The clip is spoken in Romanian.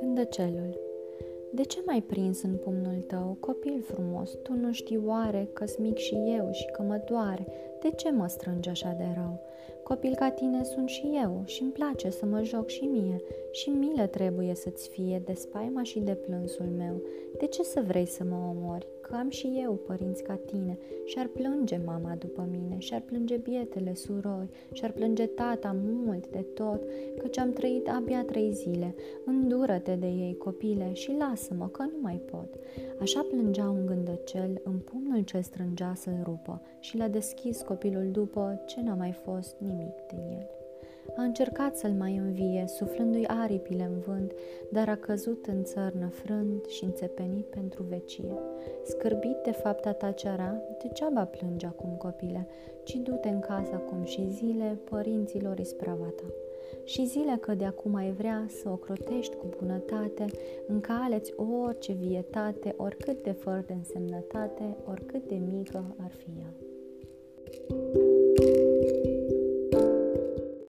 Gândăcelul De ce mai prins în pumnul tău, copil frumos? Tu nu știi oare că-s mic și eu și că mă doare? De ce mă strângi așa de rău? Copil ca tine sunt și eu și îmi place să mă joc și mie și milă trebuie să-ți fie de spaima și de plânsul meu. De ce să vrei să mă omori? Că am și eu părinți ca tine și ar plânge mama după mine și ar plânge bietele surori și ar plânge tata mult de tot, căci am trăit abia trei zile. Îndură-te de ei, copile, și lasă-mă că nu mai pot. Așa plângea un gândăcel în pumnul ce strângea să-l rupă și l-a deschis copilul după ce n-a mai fost nimic de el. A încercat să-l mai învie, suflându-i aripile în vânt, dar a căzut în țărnă frânt și înțepenit pentru vecie. Scârbit de fapta ta ceara, degeaba plânge acum copile, ci du-te în casă acum și zile părinților isprava ta. Și zile că de acum ai vrea să o crotești cu bunătate, încaleți orice vietate, oricât de fără de însemnătate, oricât de mică ar fi ea. Thank you